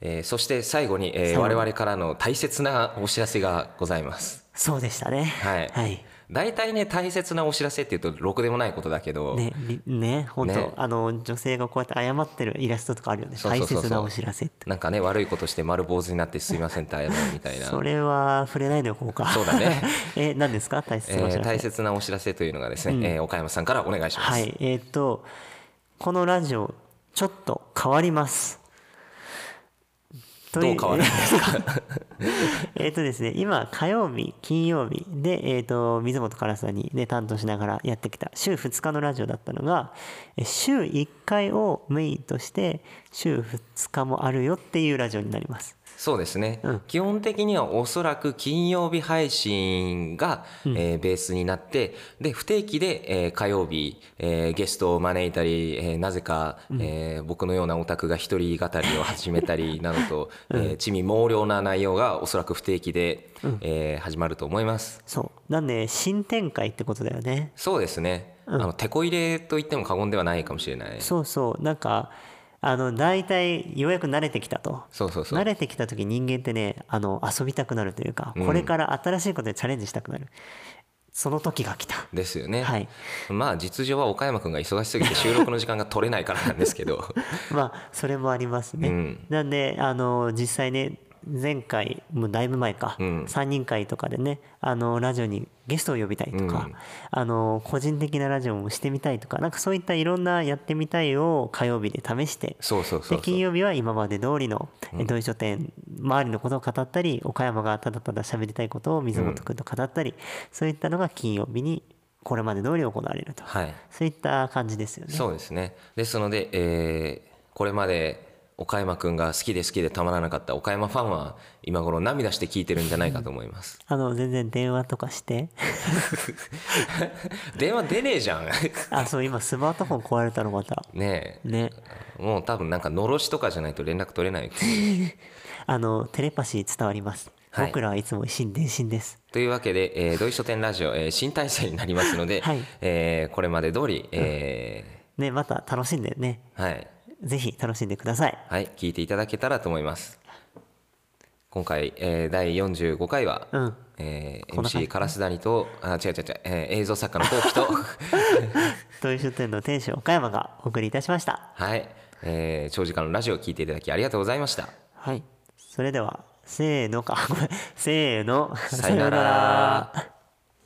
えーそして最後に、えー我々からの大切なお知らせがございます。そうでしたね。はいはい。大体ね大切なお知らせっていうとろくでもないことだけど、ね、りね、本当、ねあの女性がこうやって謝ってるイラストとかあるよね。そうそうそうそう大切なお知らせって。なんかね悪いことして丸坊主になってすいませんって謝るみたいな。それは触れないでおこうか。そうだね。え、何ですか？大切なお知らせ。えー大切なお知らせというのがですね、えー岡山さんからお願いします。はい、えーっと、このラジオ、ちょっと変わります。どう変わるんですか？えーっとですね、今、火曜日、金曜日で、えーっと、水本からさんに、ね、担当しながらやってきた週2日のラジオだったのが、え週1回をメインとして、週2日もあるよっていうラジオになります。そうですね、うん。基本的にはおそらく金曜日配信が、えーベースになってで不定期で、えー火曜日、えーゲストを招いたり、えーなぜか、えー僕のようなオタクが一人語りを始めたりなどと、えー地味猛量な内容がおそらく不定期で、えー始まると思います。そう。なんで、新展開ってことだよね。そうですね、あの手こ入れと言っても過言ではないかもしれない。そうそう。なんか、あの、大体、ようやく慣れてきたと。そうそうそう。慣れてきた時人間ってねあの遊びたくなるというか、うん。これから新しいことにチャレンジしたくなる。その時が来た。ですよね、はい。まあ実情は岡山君が忙しすぎて収録の時間が取れないからなんですけど。まあそれもありますね、うん。なんであの実際ね前回もうだいぶ前か、うん。3人会とかでねあのラジオにゲストを呼びたいとか、うん。あの個人的なラジオもしてみたいとかなんかそういったいろんなやってみたいを火曜日で試して金曜日は今まで通りのえ土井書店周りのことを語ったり岡山がただただ喋りたいことを水本君と語ったり、そういったのが金曜日にこれまで通り行われると、はい。そういった感じですよね。そうですね。ですので、えーこれまで岡山くんが好きで好きでたまらなかった岡山ファンは今頃涙して聞いてるんじゃないかと思います。あの全然電話とかして。電話出ねえじゃん。あそう今スマートフォン壊れたのまた。ねね。えもう多分なんかのろしとかじゃないと連絡取れないあのテレパシー伝わります、はい。僕らはいつも一心伝心です。というわけで、えー、土井書店ラジオ、えー新体制になりますので、はい。えーこれまで通り、えねまた楽しんでね。ーはいぜひ楽しんでください。はい、聞いていただけたらと思います。今回、えー第45回は、うん。えー MC じ。カラスダニと、あ、違う違う違う、えー映像作家のこうきと、土井書店の店主岡山がお送りいたしました。はい、えー長時間のラジオを聞いていただきありがとうございました。はい。それではせーのか。せーの。さよなら